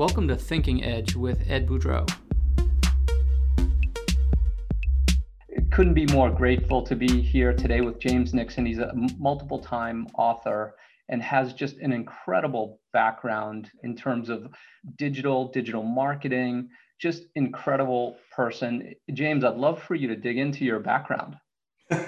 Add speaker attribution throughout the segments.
Speaker 1: Welcome to Thinking Edge with Ed Boudreau. Couldn't be more grateful to be here today with James Nixon. He's a multiple time author and has just an incredible background in terms of digital, digital marketing, just incredible person. James, I'd love for you to dig into your background.
Speaker 2: well,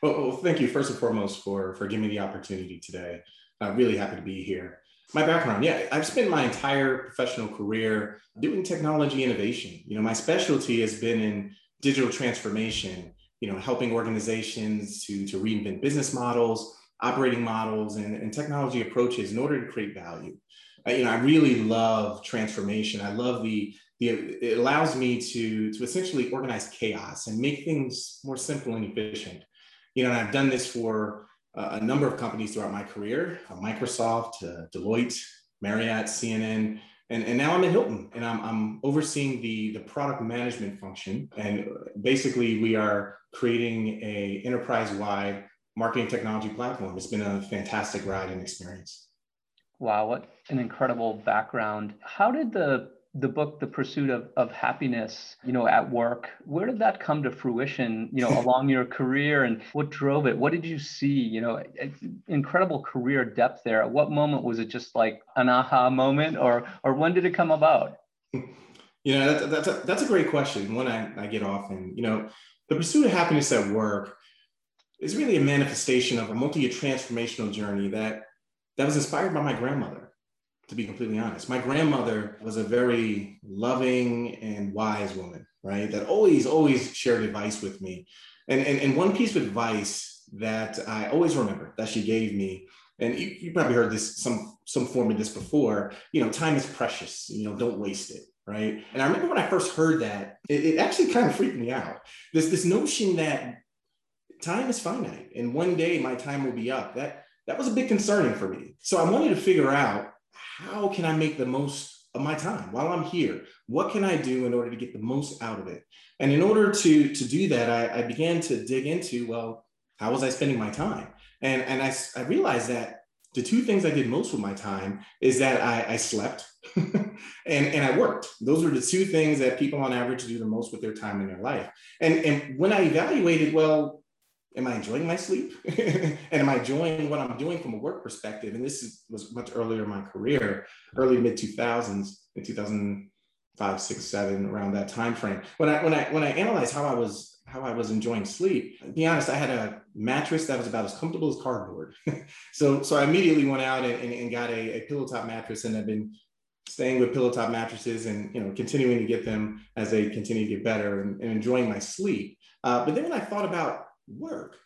Speaker 2: well, thank you first and foremost for, for giving me the opportunity today. I'm really happy to be here. My background, yeah, I've spent my entire professional career doing technology innovation. You know, my specialty has been in digital transformation, you know, helping organizations to, to reinvent business models, operating models, and, and technology approaches in order to create value. I, you know, I really love transformation. I love the, the it allows me to, to essentially organize chaos and make things more simple and efficient. You know, and I've done this for a number of companies throughout my career Microsoft, uh, Deloitte, Marriott, CNN. And, and now I'm at Hilton and I'm, I'm overseeing the, the product management function. And basically, we are creating a enterprise-wide marketing technology platform. It's been a fantastic ride and experience.
Speaker 1: Wow, what an incredible background. How did the the book the pursuit of, of happiness you know at work where did that come to fruition you know along your career and what drove it? What did you see you know incredible career depth there. At what moment was it just like an aha moment or or when did it come about?
Speaker 2: You know that, that's, a, that's a great question one I, I get often. You know the pursuit of happiness at work is really a manifestation of a multi-year transformational journey that that was inspired by my grandmother to be completely honest. My grandmother was a very loving and wise woman, right? That always, always shared advice with me. And, and, and one piece of advice that I always remember that she gave me, and you, you probably heard this some some form of this before, you know, time is precious, you know, don't waste it right? And I remember when I first heard that, it, it, actually kind of freaked me out. This this notion that time is finite, and one day my time will be up. That that was a bit concerning for me. So I wanted to figure out how can I make the most of my time while I'm here? What can I do in order to get the most out of it? And in order to, to do that, I, I began to dig into, well, how was I spending my time? And, and I, I realized that the two things I did most with my time is that I, I slept and, and I worked. Those were the two things that people on average do the most with their time in their life. And, and when I evaluated, well, am I enjoying my sleep? and am I enjoying what I'm doing from a work perspective? And this is, was much earlier in my career, early mid 2000s, in 2005, six, seven, around that time frame. When I when I when I analyzed how I was how I was enjoying sleep, to be honest, I had a mattress that was about as comfortable as cardboard. so so I immediately went out and, and, and got a, a pillow top mattress, and I've been staying with pillow top mattresses and you know continuing to get them as they continue to get better and, and enjoying my sleep. Uh, but then when I thought about work.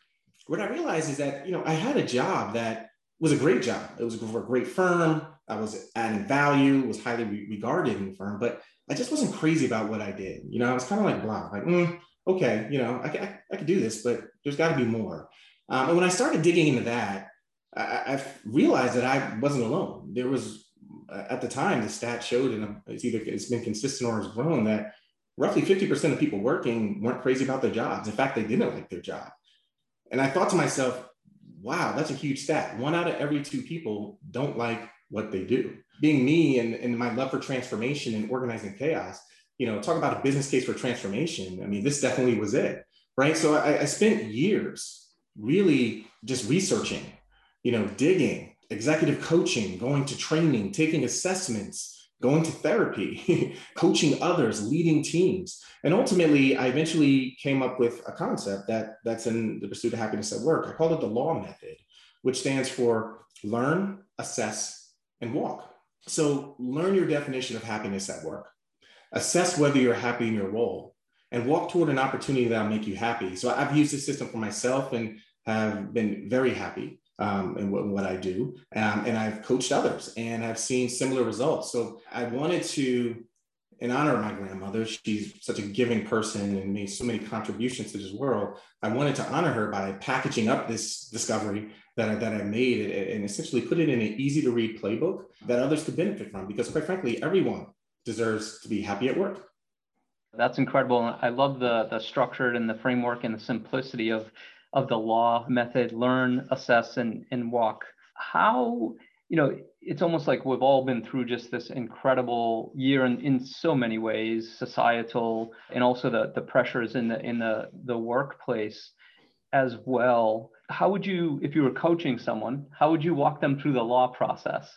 Speaker 2: What I realized is that, you know, I had a job that was a great job. It was for a great firm. I was adding value, was highly regarded in the firm, but I just wasn't crazy about what I did. You know, I was kind of like blah, like, mm, okay, you know, I, I, I could do this, but there's got to be more. Um, and when I started digging into that, I, I, realized that I wasn't alone. There was, uh, at the time, the stat showed, and it's either it's been consistent or it's grown that roughly 50% of people working weren't crazy about their jobs. In fact, they didn't like their job. And I thought to myself, wow, that's a huge stat. One out of every two people don't like what they do. Being me and, and my love for transformation and organizing chaos, you know, talk about a business case for transformation. I mean, this definitely was it, right? So I, I spent years really just researching, you know, digging, executive coaching, going to training, taking assessments, going to therapy, coaching others, leading teams. And ultimately, I eventually came up with a concept that, that's in the pursuit of happiness at work. I call it the LAW method, which stands for learn, assess, and walk. So learn your definition of happiness at work, assess whether you're happy in your role, and walk toward an opportunity that'll make you happy. So I've used this system for myself and have been very happy um, in, what, what, I do. Um, and I've coached others and I've seen similar results. So I wanted to, in honor of my grandmother, she's such a giving person and made so many contributions to this world. I wanted to honor her by packaging up this discovery that I, that I made and essentially put it in an easy to read playbook that others could benefit from. Because quite frankly, everyone deserves to be happy at work.
Speaker 1: That's incredible. I love the the structured and the framework and the simplicity of of the law method learn, assess, and, and walk. How you know, it's almost like we've all been through just this incredible year in, in so many ways, societal and also the, the pressures in the in the, the workplace as well. How would you, if you were coaching someone, how would you walk them through the law process?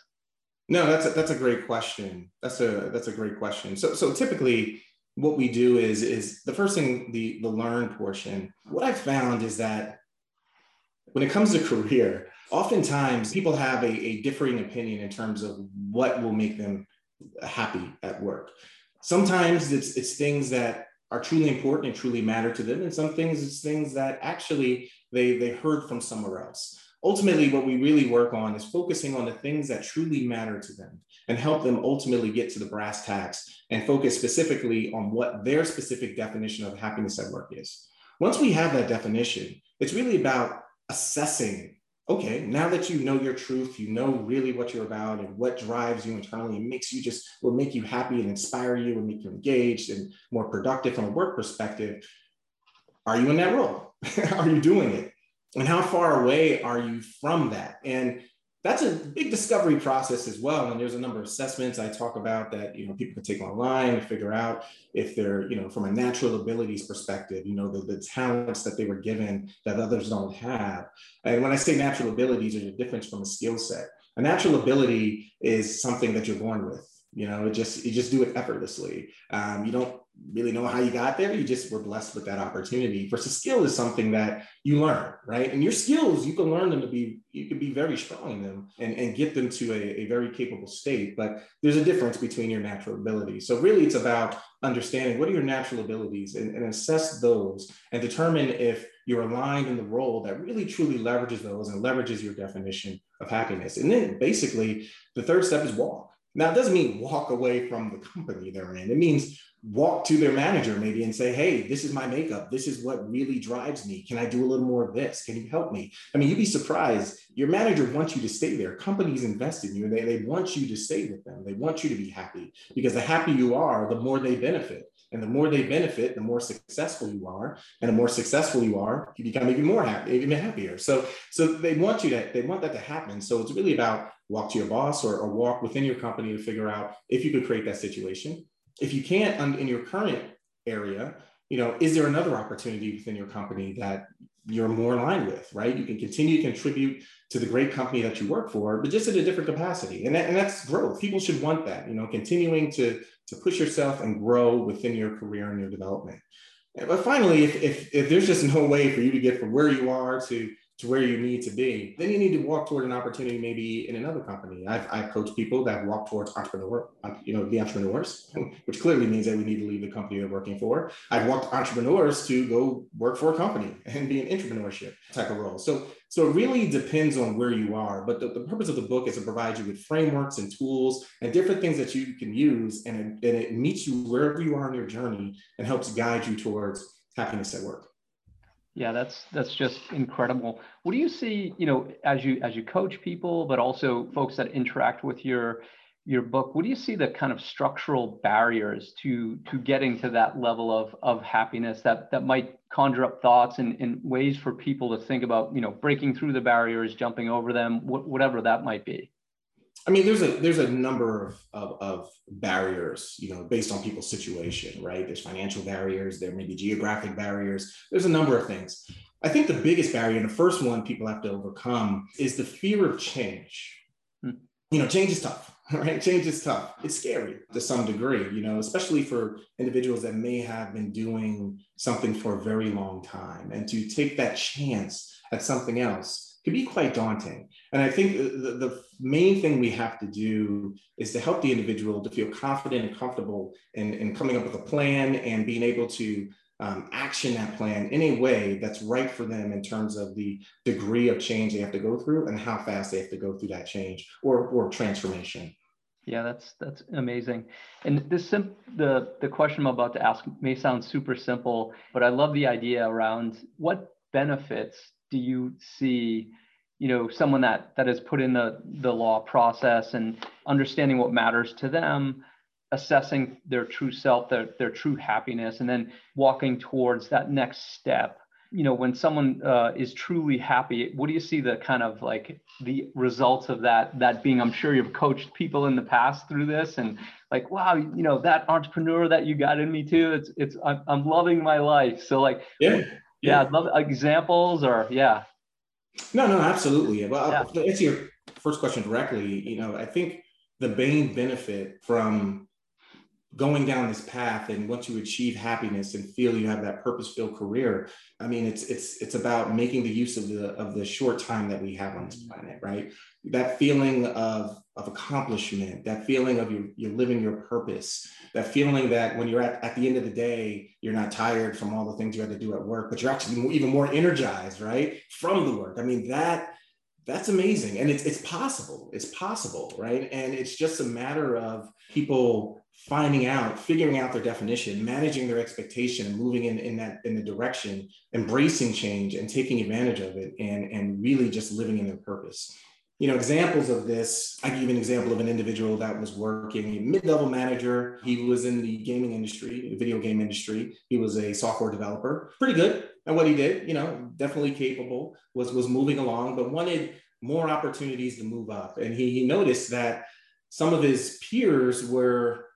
Speaker 2: No, that's a, that's a great question. That's a that's a great question. So so typically what we do is is the first thing the the learn portion. What I've found is that when it comes to career, oftentimes people have a, a differing opinion in terms of what will make them happy at work. Sometimes it's it's things that are truly important and truly matter to them, and some things it's things that actually they they heard from somewhere else ultimately what we really work on is focusing on the things that truly matter to them and help them ultimately get to the brass tacks and focus specifically on what their specific definition of happiness at work is. Once we have that definition it's really about assessing okay now that you know your truth you know really what you're about and what drives you internally and makes you just will make you happy and inspire you and make you engaged and more productive from a work perspective are you in that role? Are you doing it and how far away are you from that? And that's a big discovery process as well. And there's a number of assessments i talk about that you know people can take online and figure out if they're you know from a natural abilities perspective you know the, the talents that they were given that others don't have. And when i say natural abilities there's a difference from a skill set. A natural ability is something that you're born with you know it just you just do it effortlessly. Um, you don't really know how you got there. You just were blessed with that opportunity. Versus skill is something that you learn, right? And your skills, you can learn them to be, you can be very strong in them and, and get them to a, a very capable state. But there's a difference between your natural abilities. So really it's about understanding what are your natural abilities and, and assess those and determine if you're aligned in the role that really truly leverages those and leverages your definition of happiness. And then basically the third step is walk. Now, it doesn't mean walk away from the company they're in. It means walk to their manager maybe and say, hey, this is my makeup. This is what really drives me. Can I do a little more of this? Can you help me? I mean, you'd be surprised. Your manager wants you to stay there. Companies invest in you and they, they want you to stay with them. They want you to be happy because the happier you are, the more they benefit. And the more they benefit, the more successful you are. And the more successful you are, you become even more happy, even happier. So, so they want you to, they want that to happen. So it's really about walk to your boss or, or walk within your company to figure out if you could create that situation if you can't in your current area, you know, is there another opportunity within your company that you're more aligned with, right? You can continue to contribute to the great company that you work for, but just at a different capacity. And, that, and that's growth. People should want that, you know, continuing to, to push yourself and grow within your career and your development. But finally, if, if, if there's just no way for you to get from where you are to to where you need to be, then you need to walk toward an opportunity maybe in another company. I've, I've coached people that walk towards entrepreneur, uh, you know, the entrepreneurs, which clearly means that we need to leave the company they're working for. I've walked entrepreneurs to go work for a company and be an entrepreneurship type of role. So, so it really depends on where you are. But the, the purpose of the book is to provide you with frameworks and tools and different things that you can use, and it, and it meets you wherever you are in your journey and helps guide you towards happiness at work.
Speaker 1: Yeah, that's that's just incredible. What do you see, you know, as you as you coach people, but also folks that interact with your your book, what do you see the kind of structural barriers to to getting to that level of of happiness that that might conjure up thoughts and, and ways for people to think about, you know, breaking through the barriers, jumping over them, wh- whatever that might be?
Speaker 2: I mean, there's a there's a number of, of, of, barriers, you know, based on people's situation, right? There's financial barriers, there may be geographic barriers. There's a number of things. I think the biggest barrier, and the first one people have to overcome, is the fear of change. Hmm. You know, change is tough, right? Change is tough. It's scary to some degree, you know, especially for individuals that may have been doing something for a very long time, and to take that chance at something else can be quite daunting. And I think the, the, main thing we have to do is to help the individual to feel confident and comfortable in, in coming up with a plan and being able to um, action that plan in a way that's right for them in terms of the degree of change they have to go through and how fast they have to go through that change or, or transformation.
Speaker 1: Yeah, that's that's amazing. And this sim- the the question I'm about to ask may sound super simple, but I love the idea around what benefits do you see you know someone that that has put in the the law process and understanding what matters to them assessing their true self their, their true happiness and then walking towards that next step? You know when someone uh, is truly happy what do you see the kind of like the results of that that being? I'm sure you've coached people in the past through this and like wow you know that entrepreneur that you got in me too it's it's i'm, I'm loving my life. So like
Speaker 2: yeah
Speaker 1: yeah, i'd love examples or yeah.
Speaker 2: No no absolutely. Well yeah. to answer your first question directly you know i think the main benefit from going down this path and once you achieve happiness and feel you have that purpose-filled career i mean it's it's it's about making the use of the of the short time that we have on this mm-hmm. planet right? That feeling of of accomplishment that feeling of you you're living your purpose that feeling that when you're at, at the end of the day you're not tired from all the things you had to do at work but you're actually even more energized right from the work. I mean that that's amazing. And it's, it's possible. It's possible right? And it's just a matter of people finding out figuring out their definition managing their expectation and moving in, in that in the direction embracing change and taking advantage of it and and really just living in their purpose. You know examples of this i give an example of an individual that was working a mid-level manager. He was in the gaming industry video game industry. He was a software developer. Pretty good at what he did you know definitely capable was was moving along but wanted more opportunities to move up. And he, he noticed that some of his peers were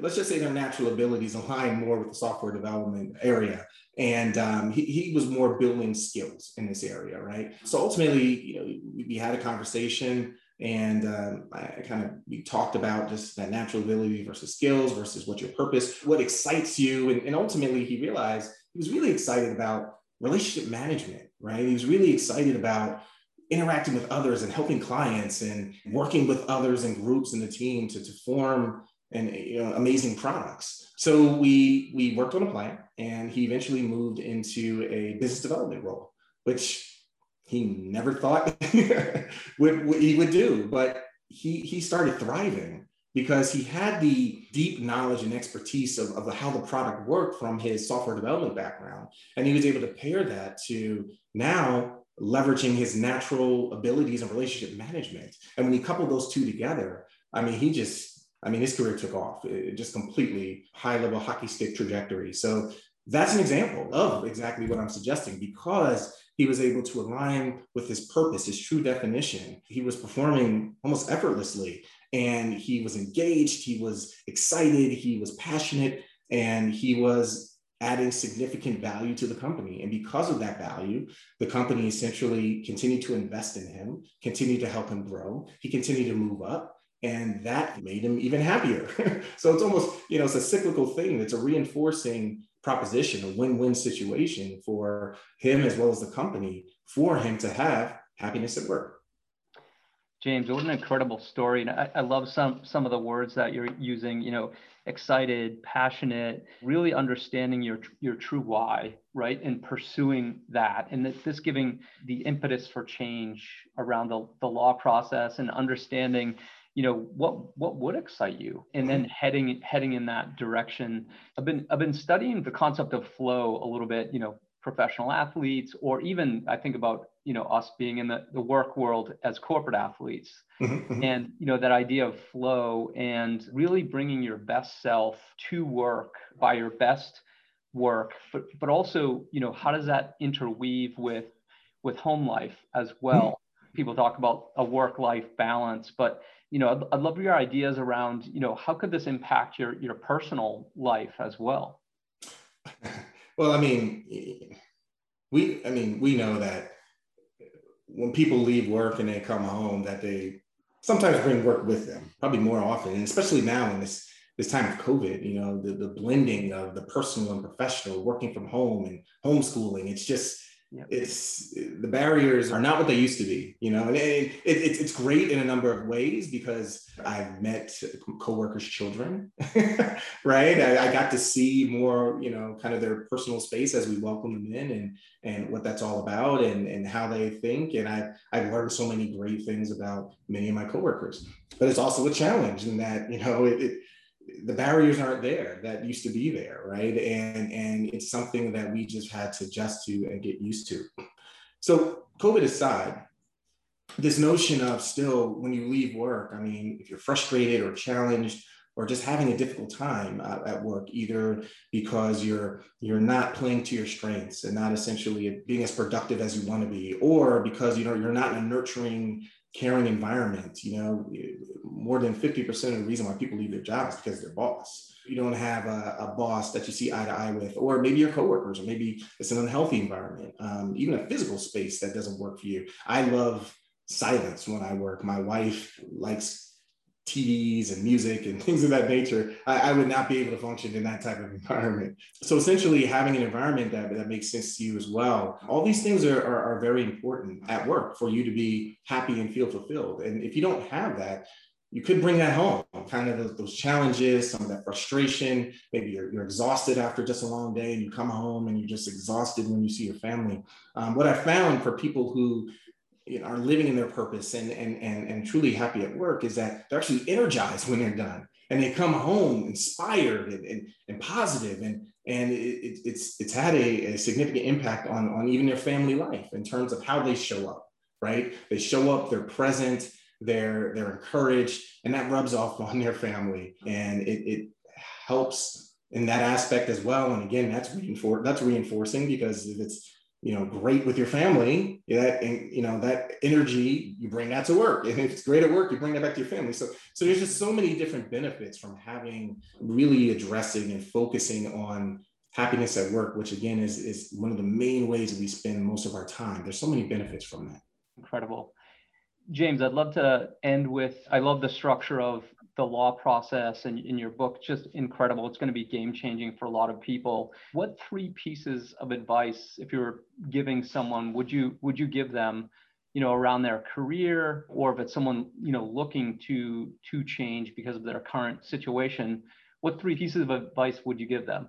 Speaker 2: let's just say their natural abilities align more with the software development area. And um, he, he was more building skills in this area right? So ultimately you know we, we had a conversation and um, I kind of we talked about just that natural ability versus skills versus what's your purpose, what excites you, and, and ultimately he realized he was really excited about relationship management, right? He was really excited about interacting with others and helping clients and working with others and groups in the team to, to form and you know, amazing products. So we we worked on a plan, and he eventually moved into a business development role, which he never thought would, would, he would do. But he he started thriving because he had the deep knowledge and expertise of, of how the product worked from his software development background, and he was able to pair that to now leveraging his natural abilities and relationship management. And when he coupled those two together, I mean, he just I mean, his career took off, it just completely high level hockey stick trajectory. So that's an example of exactly what I'm suggesting because he was able to align with his purpose, his true definition. He was performing almost effortlessly and he was engaged, he was excited, he was passionate, and he was adding significant value to the company. And because of that value, the company essentially continued to invest in him, continued to help him grow. He continued to move up and that made him even happier. so it's almost, you know, it's a cyclical thing. It's a reinforcing proposition, a win-win situation for him as well as the company for him to have happiness at work.
Speaker 1: James, what an incredible story. And I, I love some some of the words that you're using, you know, excited, passionate, really understanding your your true why, right? And pursuing that. And this, this giving the impetus for change around the, the law process and understanding you know what what would excite you and then mm-hmm. heading heading in that direction i've been i've been studying the concept of flow a little bit you know professional athletes or even i think about you know us being in the, the work world as corporate athletes mm-hmm. mm-hmm. and you know that idea of flow and really bringing your best self to work by your best work but but also you know how does that interweave with with home life as well. People talk about a work life balance but you know, I'd, I'd love your ideas around, you know, how could this impact your your personal life as well?
Speaker 2: Well, I mean, we, I mean, we know that when people leave work and they come home, that they sometimes bring work with them, probably more often, and especially now in this this time of COVID, you know, the, the blending of the personal and professional, working from home and homeschooling, it's just Yep. It's the barriers are not what they used to be, you know, and it, it, it's great in a number of ways because I've met uh, coworkers' children, right? I, I, got to see more, you know, kind of their personal space as we welcome them in and and what that's all about and and how they think. And I I've learned so many great things about many of my coworkers, but it's also a challenge in that you know it, it the barriers aren't there that used to be there, right? And and it's something that we just had to adjust to and get used to. So COVID aside, this notion of still when you leave work, I mean, if you're frustrated or challenged or just having a difficult time uh, at work, either because you're you're not playing to your strengths and not essentially being as productive as you want to be, or because you know you're not in a nurturing, caring environment. You know, more than 50% of the reason why people leave their jobs because their boss. You don't have a, a, boss that you see eye to eye with, or maybe your coworkers, or maybe it's an unhealthy environment, um, even a physical space that doesn't work for you. I love silence when I work. My wife likes TVs and music and things of that nature, I, I, would not be able to function in that type of environment. So essentially having an environment that, that makes sense to you as well. All these things are, are, are very important at work for you to be happy and feel fulfilled. And if you don't have that, you could bring that home, kind of those, those challenges, some of that frustration. Maybe you're, you're exhausted after just a long day and you come home and you're just exhausted when you see your family. Um, what I found for people who you know, are living in their purpose and, and, and, and truly happy at work is that they're actually energized when they're done and they come home inspired and, and, and positive and, and it, it's, it's had a, a, significant impact on, on even their family life in terms of how they show up, right? They show up, they're present, they're, they're encouraged, and that rubs off on their family. And it, it helps in that aspect as well. And again, that's, reinfor- that's reinforcing because if it's you know great with your family that and you know that energy you bring that to work. And if it's great at work you bring that back to your family. So so there's just so many different benefits from having really addressing and focusing on happiness at work which again is is one of the main ways that we spend most of our time. There's so many benefits from that.
Speaker 1: Incredible james i'd love to end with i love the structure of the law process and in your book just incredible. It's going to be game changing for a lot of people. What three pieces of advice if you're giving someone would you would you give them you know around their career or if it's someone you know looking to to change because of their current situation what three pieces of advice would you give them?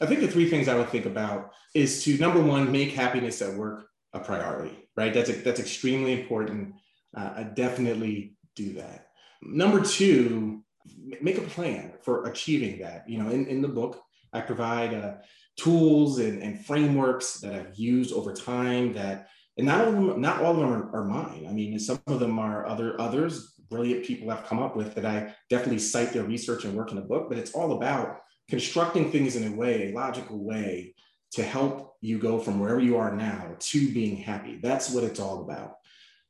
Speaker 2: I think the three things i would think about is to number one make happiness at work a priority right that's a, that's extremely important uh, i definitely do that Number two, make a plan for achieving that. You know, in, in the book, I provide uh, tools and, and frameworks that I've used over time that, and not all of them, not all of them are, are mine. I mean, some of them are other others, brilliant people have come up with that I definitely cite their research and work in the book, but it's all about constructing things in a way, a logical way to help you go from wherever you are now to being happy. That's what it's all about.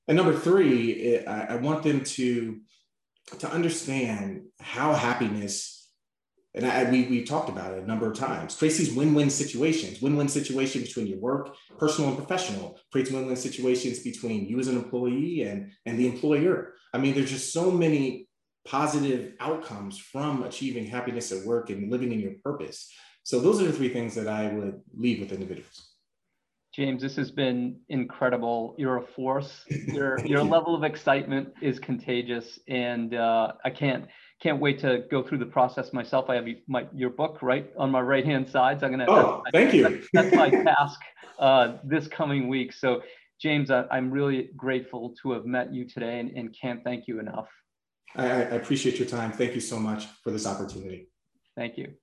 Speaker 2: And number three, it, I, I want them to to understand how happiness and I, we, we talked about it a number of times creates these win-win situations win-win situation between your work personal and professional creates win-win situations between you as an employee and and the employer i mean there's just so many positive outcomes from achieving happiness at work and living in your purpose so those are the three things that i would leave with individuals
Speaker 1: James, this has been incredible. You're a force. Your your level of excitement is contagious, and uh, I can't can't wait to go through the process myself. I have my your book right on my right hand side. So I'm gonna.
Speaker 2: Oh, thank you.
Speaker 1: That's, that's my task uh, this coming week. So, James, I, am really grateful to have met you today, and, and can't thank you enough.
Speaker 2: I, I appreciate your time. Thank you so much for this opportunity.
Speaker 1: Thank you.